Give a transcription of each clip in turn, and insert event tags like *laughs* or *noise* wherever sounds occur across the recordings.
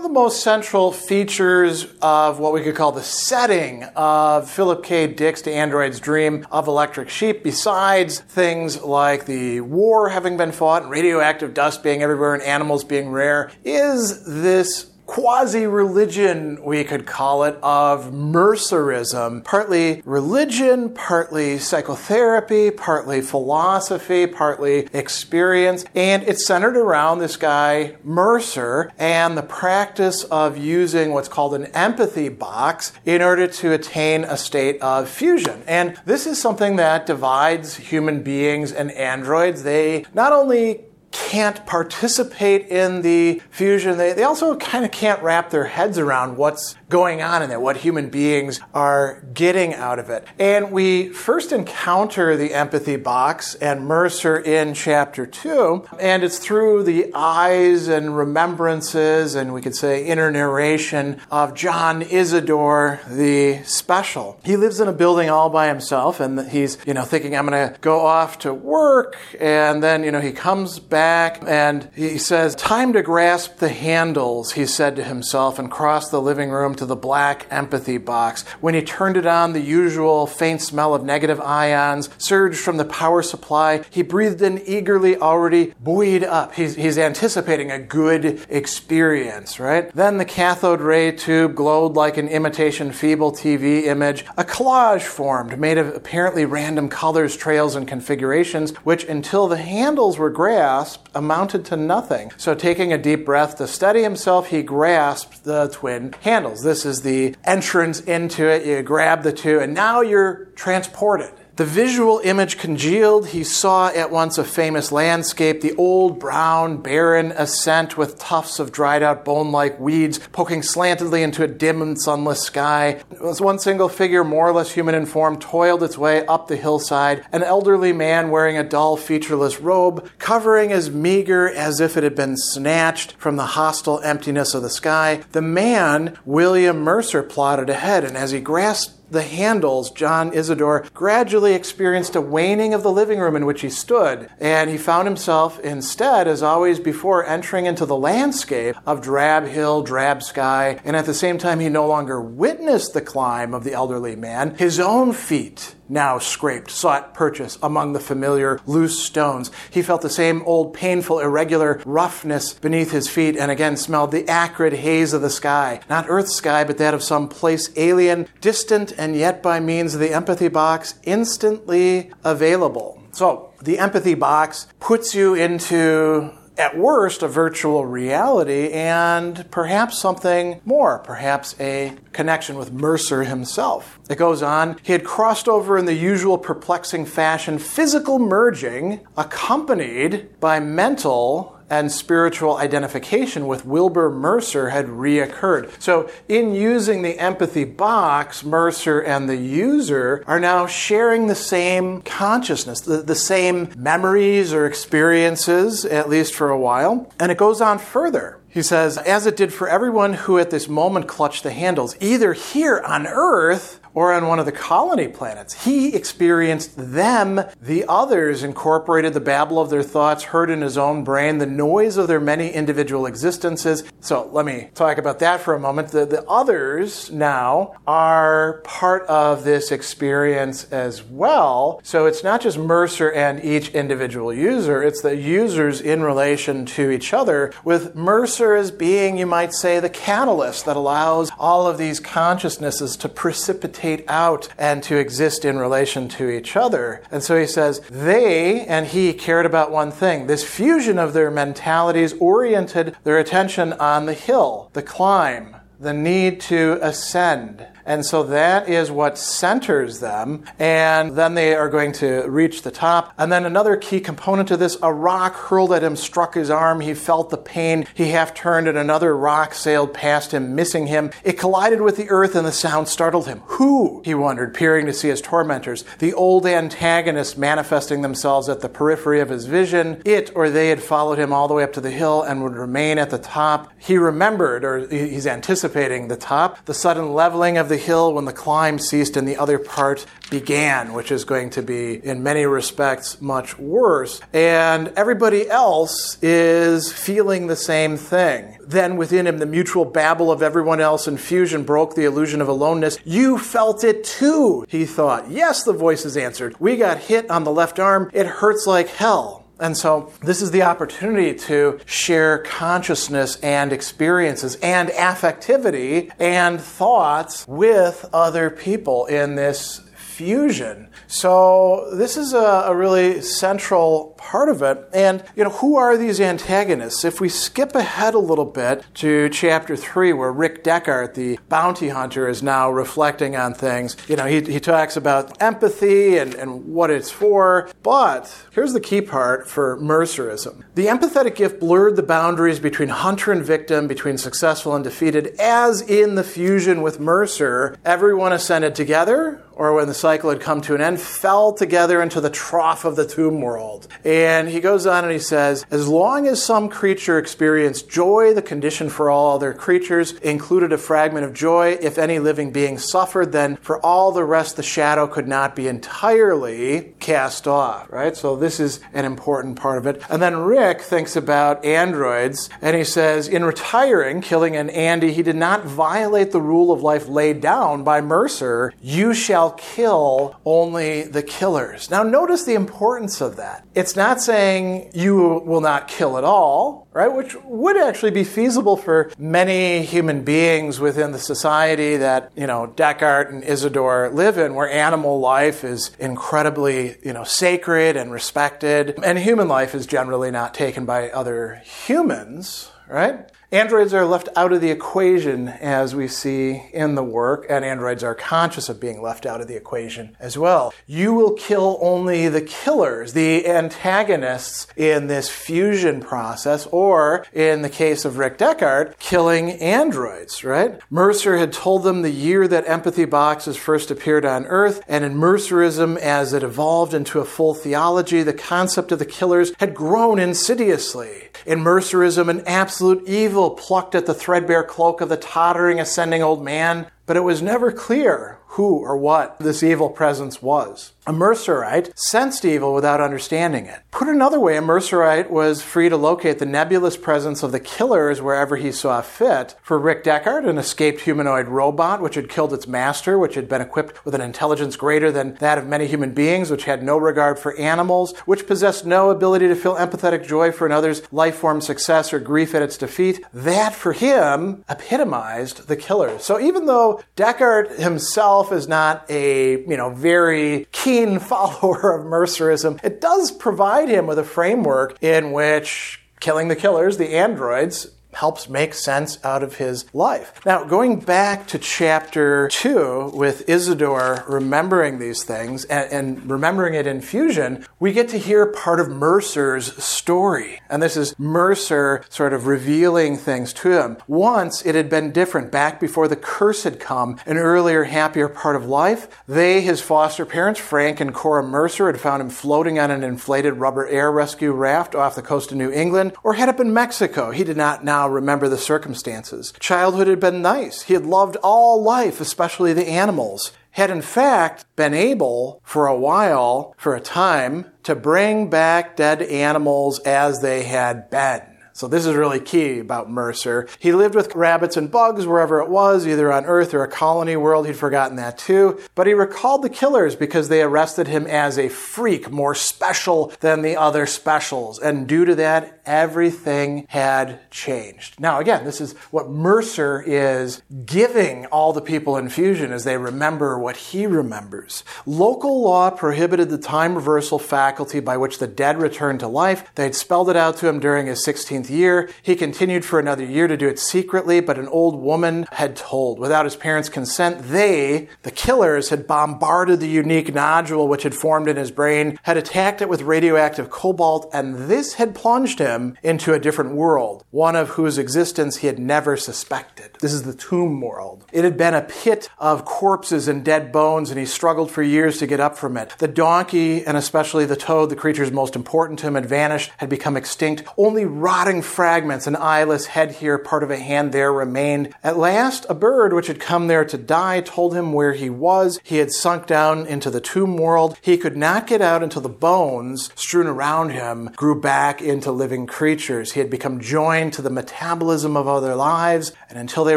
One of the most central features of what we could call the setting of Philip K. Dick's Do Androids Dream of Electric Sheep, besides things like the war having been fought and radioactive dust being everywhere and animals being rare, is this quasi religion, we could call it, of Mercerism. Partly religion, partly psychotherapy, partly philosophy, partly experience. And it's centered around this guy, Mercer, and the practice of using what's called an empathy box in order to attain a state of fusion. And this is something that divides human beings and androids. They not only can't participate in the fusion. They, they also kind of can't wrap their heads around what's going on in there, what human beings are getting out of it. And we first encounter the empathy box and Mercer in chapter two, and it's through the eyes and remembrances, and we could say inner narration of John Isidore the Special. He lives in a building all by himself, and he's, you know, thinking, I'm going to go off to work, and then, you know, he comes back and he says, Time to grasp the handles, he said to himself, and crossed the living room to the black empathy box. When he turned it on, the usual faint smell of negative ions surged from the power supply. He breathed in eagerly, already buoyed up. He's, he's anticipating a good experience, right? Then the cathode ray tube glowed like an imitation feeble TV image. A collage formed, made of apparently random colors, trails, and configurations, which until the handles were grasped amounted to nothing. So, taking a deep breath to steady himself, he grasped the twin handles. This is the entrance into it. You grab the two, and now you're transported. The visual image congealed. He saw at once a famous landscape, the old, brown, barren ascent with tufts of dried out bone like weeds poking slantedly into a dim and sunless sky. As one single figure, more or less human in form, toiled its way up the hillside. An elderly man wearing a dull, featureless robe, covering as meager as if it had been snatched from the hostile emptiness of the sky. The man, William Mercer, plodded ahead, and as he grasped the handles, John Isidore gradually experienced a waning of the living room in which he stood, and he found himself instead, as always before, entering into the landscape of drab hill, drab sky, and at the same time, he no longer witnessed the climb of the elderly man. His own feet now scraped, sought purchase among the familiar loose stones. He felt the same old painful, irregular roughness beneath his feet and again smelled the acrid haze of the sky. Not Earth's sky, but that of some place alien, distant, and yet by means of the empathy box instantly available. So, the empathy box puts you into at worst, a virtual reality and perhaps something more, perhaps a connection with Mercer himself. It goes on, he had crossed over in the usual perplexing fashion, physical merging, accompanied by mental and spiritual identification with Wilbur Mercer had reoccurred. So, in using the empathy box, Mercer and the user are now sharing the same consciousness, the, the same memories or experiences, at least for a while. And it goes on further. He says, as it did for everyone who at this moment clutched the handles, either here on earth or on one of the colony planets. He experienced them, the others, incorporated the babble of their thoughts, heard in his own brain the noise of their many individual existences. So let me talk about that for a moment. The, the others now are part of this experience as well. So it's not just Mercer and each individual user, it's the users in relation to each other, with Mercer as being, you might say, the catalyst that allows all of these consciousnesses to precipitate out and to exist in relation to each other. And so he says, they and he cared about one thing. This fusion of their mentalities oriented their attention on the hill, the climb, the need to ascend. And so that is what centers them. And then they are going to reach the top. And then another key component to this a rock hurled at him struck his arm. He felt the pain. He half turned, and another rock sailed past him, missing him. It collided with the earth, and the sound startled him. Who? He wondered, peering to see his tormentors. The old antagonists manifesting themselves at the periphery of his vision. It or they had followed him all the way up to the hill and would remain at the top. He remembered, or he's anticipating the top, the sudden leveling of the hill when the climb ceased and the other part began, which is going to be, in many respects, much worse. And everybody else is feeling the same thing. Then within him, the mutual babble of everyone else in fusion broke the illusion of aloneness. You felt it too, he thought. Yes, the voices answered. We got hit on the left arm. It hurts like hell. And so, this is the opportunity to share consciousness and experiences and affectivity and thoughts with other people in this fusion. So, this is a, a really central part of it. And, you know, who are these antagonists? If we skip ahead a little bit to chapter three, where Rick Deckard, the bounty hunter, is now reflecting on things, you know, he, he talks about empathy and, and what it's for. But here's the key part for Mercerism the empathetic gift blurred the boundaries between hunter and victim, between successful and defeated, as in the fusion with Mercer, everyone ascended together, or when the cycle had come to an end, fell together into the trough of the tomb world. And he goes on and he says, As long as some creature experienced joy, the condition for all other creatures included a fragment of joy. If any living being suffered, then for all the rest, the shadow could not be entirely cast off, right? So this is an important part of it. And then Rick thinks about androids and he says, In retiring, killing an Andy, he did not violate the rule of life laid down by Mercer. You shall kill only the killers. Now, notice the importance of that. It's not saying you will not kill at all, right? Which would actually be feasible for many human beings within the society that, you know, Deckard and Isidore live in, where animal life is incredibly, you know, sacred and respected, and human life is generally not taken by other humans, right? Androids are left out of the equation as we see in the work, and androids are conscious of being left out of the equation as well. You will kill only the killers, the antagonists in this fusion process, or in the case of Rick Deckard, killing androids, right? Mercer had told them the year that empathy boxes first appeared on Earth, and in Mercerism, as it evolved into a full theology, the concept of the killers had grown insidiously. In Mercerism, an absolute evil evil plucked at the threadbare cloak of the tottering, ascending old man, but it was never clear who or what this evil presence was. A Mercerite sensed evil without understanding it. Put another way, a Mercerite was free to locate the nebulous presence of the killers wherever he saw fit. For Rick Deckard, an escaped humanoid robot which had killed its master, which had been equipped with an intelligence greater than that of many human beings, which had no regard for animals, which possessed no ability to feel empathetic joy for another's life form success or grief at its defeat, that for him epitomized the killers. So even though Deckard himself is not a, you know, very keen keen *laughs* follower of Mercerism, it does provide him with a framework in which killing the killers, the androids, helps make sense out of his life. Now, going back to chapter 2 with Isidore remembering these things and, and, remembering it in fusion, we get to hear part of Mercer's story. And this is Mercer sort of revealing things to him. Once it had been different back before the curse had come, an earlier, happier part of life. They, his foster parents, Frank and Cora Mercer, had found him floating on an inflated rubber air rescue raft off the coast of New England or had up in Mexico. He did not now now remember the circumstances. Childhood had been nice. He had loved all life, especially the animals. Had in fact been able, for a while, for a time, to bring back dead animals as they had been. So this is really key about Mercer. He lived with rabbits and bugs wherever it was, either on Earth or a colony world. He'd forgotten that too. But he recalled the killers because they arrested him as a freak, more special than the other specials. And due to that, everything had changed. Now, again, this is what Mercer is giving all the people in Fusion as they remember what he remembers. Local law prohibited the time reversal faculty by which the dead returned to life. They'd spelled it out to him during his 16th 15th year. He continued for another year to do it secretly, but an old woman had told. Without his parents' consent, they, the killers, had bombarded the unique nodule which had formed in his brain, had attacked it with radioactive cobalt, and this had plunged him into a different world, one of whose existence he had never suspected. This is the tomb world. It had been a pit of corpses and dead bones, and he struggled for years to get up from it. The donkey, and especially the toad, the creatures most important to him, had vanished, had become extinct. Only rotting fragments, an eyeless head here, part of a hand there remained. At last, a bird which had come there to die told him where he was. He had sunk down into the tomb world. He could not get out until the bones strewn around him grew back into living creatures. He had become joined to the metabolism of other lives, and until they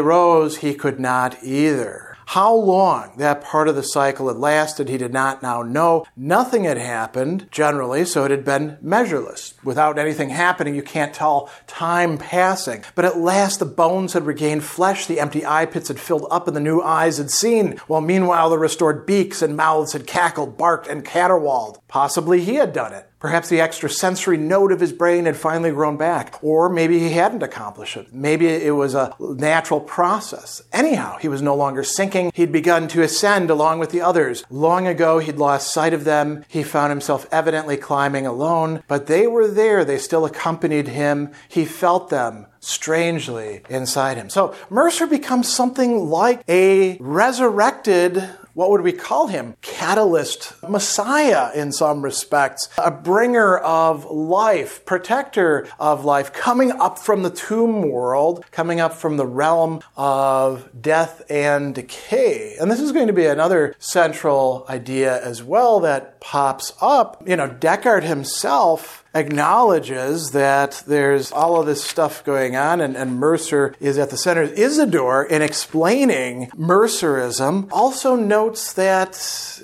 rose, he could not either. How long that part of the cycle had lasted, he did not now know. Nothing had happened, generally, so it had been measureless. Without anything happening, you can't tell time passing. But at last, the bones had regained flesh, the empty eye pits had filled up, and the new eyes had seen, while meanwhile the restored beaks and mouths had cackled, barked, and caterwauled. Possibly he had done it. Perhaps the extrasensory node of his brain had finally grown back, or maybe he hadn't accomplished it. Maybe it was a natural process. Anyhow, he was no longer sinking. He'd begun to ascend along with the others. Long ago, he'd lost sight of them. He found himself evidently climbing alone, but they were there. They still accompanied him. He felt them strangely inside him. So Mercer becomes something like a resurrected what would we call him? Catalyst, Messiah in some respects, a bringer of life, protector of life, coming up from the tomb world, coming up from the realm of death and decay. And this is going to be another central idea as well that pops up. You know, Deckard himself acknowledges that there's all of this stuff going on, and, and, Mercer is at the center. Isidore, in explaining Mercerism, also notes that,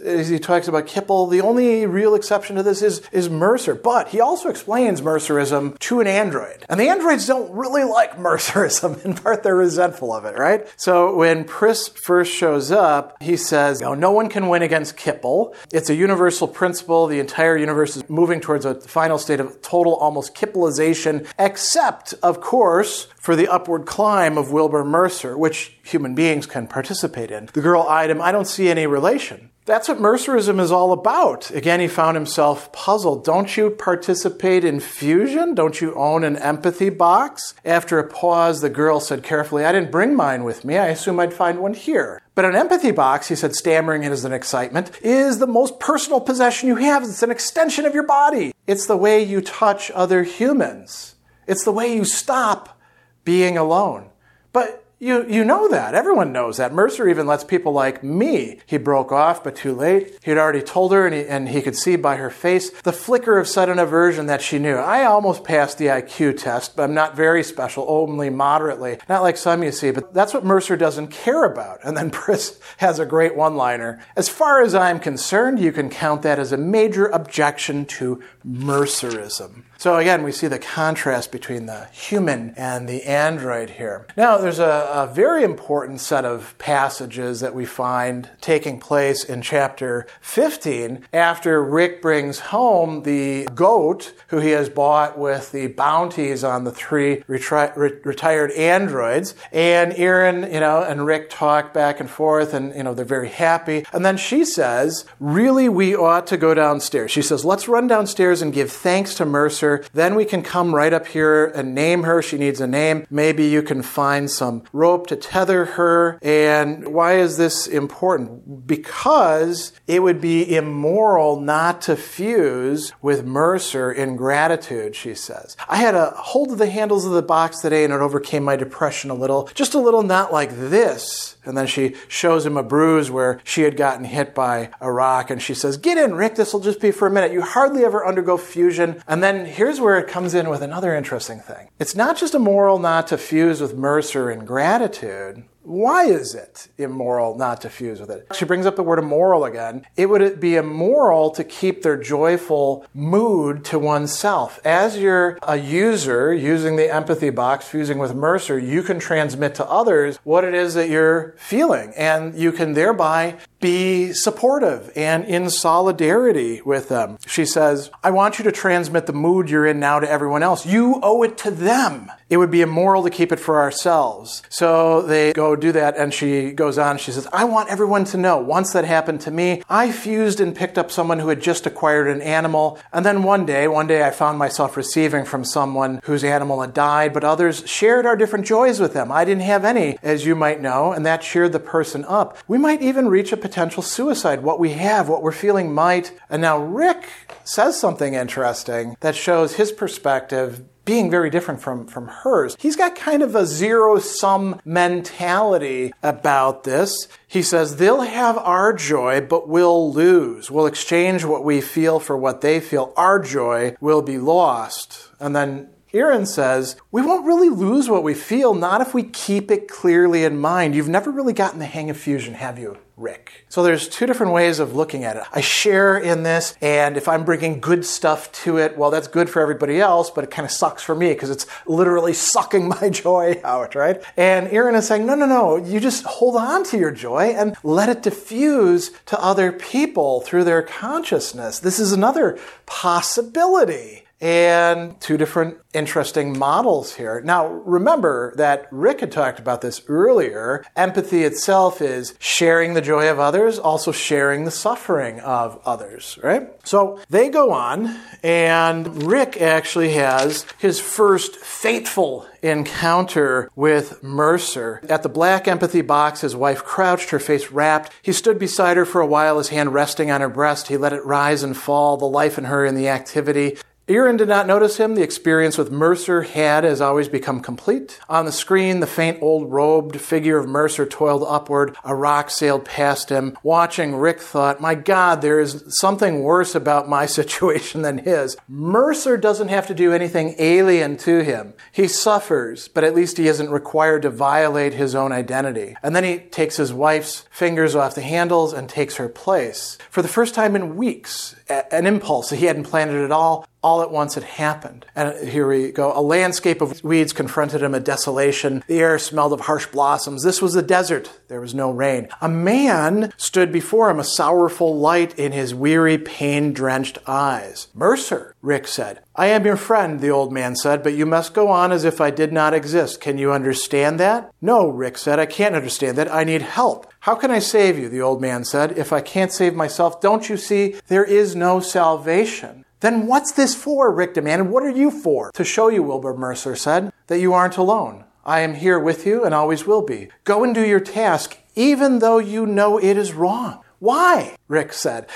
as he talks about Kipple, the only real exception to this is, is Mercer. But he also explains Mercerism to an android. And the androids don't really like *laughs* Mercerism. In part, they're resentful of it, right? So when Pris first shows up, he says, no, no one can win against Kipple. It's a universal principle. The entire universe is moving towards a final state state of total almost Kippleization, except, of course, for the upward climb of Wilbur Mercer, which human beings can participate in. The girl eyed him, I don't see any relation. That's what Mercerism is all about. Again, he found himself puzzled. Don't you participate in fusion? Don't you own an empathy box? After a pause, the girl said carefully, I didn't bring mine with me. I assume I'd find one here. But an empathy box, he said, stammering in his excitement, is the most personal possession you have. It's an extension of your body. It's the way you touch other humans. It's the way you stop being alone. But you, you know that. Everyone knows that. Mercer even lets people like me. He broke off, but too late. He'd already told her, and he, and he could see by her face the flicker of sudden aversion that she knew. I almost passed the IQ test, but I'm not very special, only moderately. Not like some you see, but that's what Mercer doesn't care about. And then *laughs* Pris has a great one liner. As far as I'm concerned, you can count that as a major objection to Mercerism. So again, we see the contrast between the human and the android here. Now, there's a, a, very important set of passages that we find taking place in chapter 15 after Rick brings home the goat who he has bought with the bounties on the three retri- re- retired androids. And Iran, you know, and Rick talk back and forth and, you know, they're very happy. And then she says, really, we ought to go downstairs. She says, let's run downstairs and give thanks to Mercer Then we can come right up here and name her. She needs a name. Maybe you can find some rope to tether her. And why is this important? Because it would be immoral not to fuse with Mercer in gratitude, she says. I had a hold of the handles of the box today and it overcame my depression a little. Just a little, not like this. And then she shows him a bruise where she had gotten hit by a rock and she says, Get in, Rick, this will just be for a minute. You hardly ever undergo fusion. And then here's where it comes in with another interesting thing. It's not just immoral not to fuse with Mercer in gratitude. Why is it immoral not to fuse with it? She brings up the word immoral again. It would be immoral to keep their joyful mood to oneself. As you're a user using the empathy box, fusing with Mercer, you can transmit to others what it is that you're feeling. And you can thereby be supportive and in solidarity with them. She says, I want you to transmit the mood you're in now to everyone else. You owe it to them. It would be immoral to keep it for ourselves. So they go do that, and she goes on. She says, I want everyone to know once that happened to me, I fused and picked up someone who had just acquired an animal. And then one day, one day I found myself receiving from someone whose animal had died, but others shared our different joys with them. I didn't have any, as you might know, and that cheered the person up. We might even reach a potential suicide. What we have, what we're feeling might. And now Rick says something interesting that shows his perspective being very different from, from hers. He's got kind of a zero sum mentality about this. He says, they'll have our joy, but we'll lose. We'll exchange what we feel for what they feel. Our joy will be lost. And then Iran says, we won't really lose what we feel, not if we keep it clearly in mind. You've never really gotten the hang of fusion, have you? Rick. So there's two different ways of looking at it. I share in this, and if I'm bringing good stuff to it, well, that's good for everybody else, but it kind of sucks for me because it's literally *laughs* sucking my joy out, right? And Iran is saying, no, no, no, you just hold on to your joy and let it diffuse to other people through their consciousness. This is another possibility and two different interesting models here. Now, remember that Rick had talked about this earlier. Empathy itself is sharing the joy of others, also sharing the suffering of others, right? So they go on, and Rick actually has his first fateful encounter with Mercer. At the black empathy box, his wife crouched, her face rapt. He stood beside her for a while, his hand resting on her breast. He let it rise and fall, the life in her in the activity. Iran did not notice him. The experience with Mercer had, as always, become complete. On the screen, the faint old robed figure of Mercer toiled upward. A rock sailed past him. Watching, Rick thought, My God, there is something worse about my *laughs* situation than his. Mercer doesn't have to do anything alien to him. He suffers, but at least he isn't required to violate his own identity. And then he takes his wife's fingers off the handles and takes her place. For the first time in weeks, an impulse that he hadn't planned it at all all at once it happened. And here we go. A landscape of weeds confronted him, a desolation. The air smelled of harsh blossoms. This was a desert. There was no rain. A man stood before him, a sorrowful light in his weary, pain drenched eyes. Mercer, Rick said. I am your friend, the old man said, but you must go on as if I did not exist. Can you understand that? No, Rick said. I can't understand that. I need help. How can I save you? The old man said. If I can't save myself, don't you see? There is no salvation. Then what's this for? Rick demanded. What are you for? To show you, Wilbur Mercer said, that you aren't alone. I am here with you and always will be. Go and do your task, even though you know it is wrong. Why? Rick said.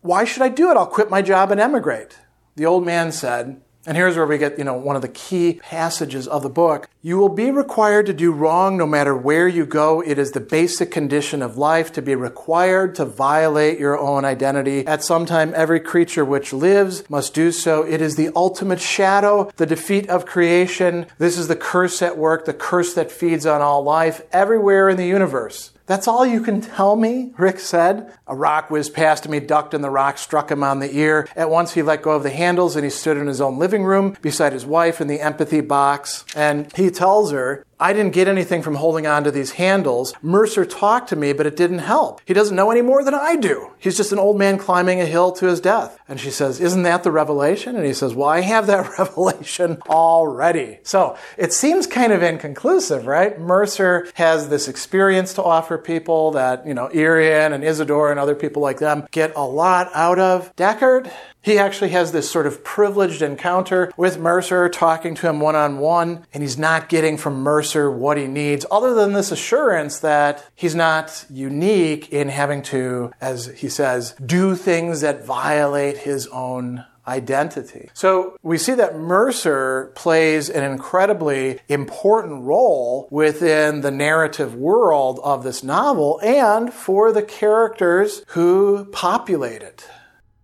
Why should I do it? I'll quit my job and emigrate. The old man said, and here's where we get, you know, one of the key passages of the book. You will be required to do wrong no matter where you go. It is the basic condition of life to be required to violate your own identity. At some time, every creature which lives must do so. It is the ultimate shadow, the defeat of creation. This is the curse at work, the curse that feeds on all life everywhere in the universe. That's all you can tell me, Rick said. A rock whizzed past him. He ducked and the rock struck him on the ear. At once he let go of the handles and he stood in his own living room beside his wife in the empathy box. And he tells her, I didn't get anything from holding on to these handles. Mercer talked to me, but it didn't help. He doesn't know any more than I do. He's just an old man climbing a hill to his death. And she says, Isn't that the revelation? And he says, Well, I have that *laughs* revelation already. So it seems kind of inconclusive, right? Mercer has this experience to offer people that, you know, Iran and Isidore and other people like them get a lot out of. Deckard, he actually has this sort of privileged encounter with Mercer, talking to him one on one, and he's not getting from Mercer what he needs, other than this assurance that he's not unique in having to, as he says, do things that violate his own identity. So we see that Mercer plays an incredibly important role within the narrative world of this novel and for the characters who populate it.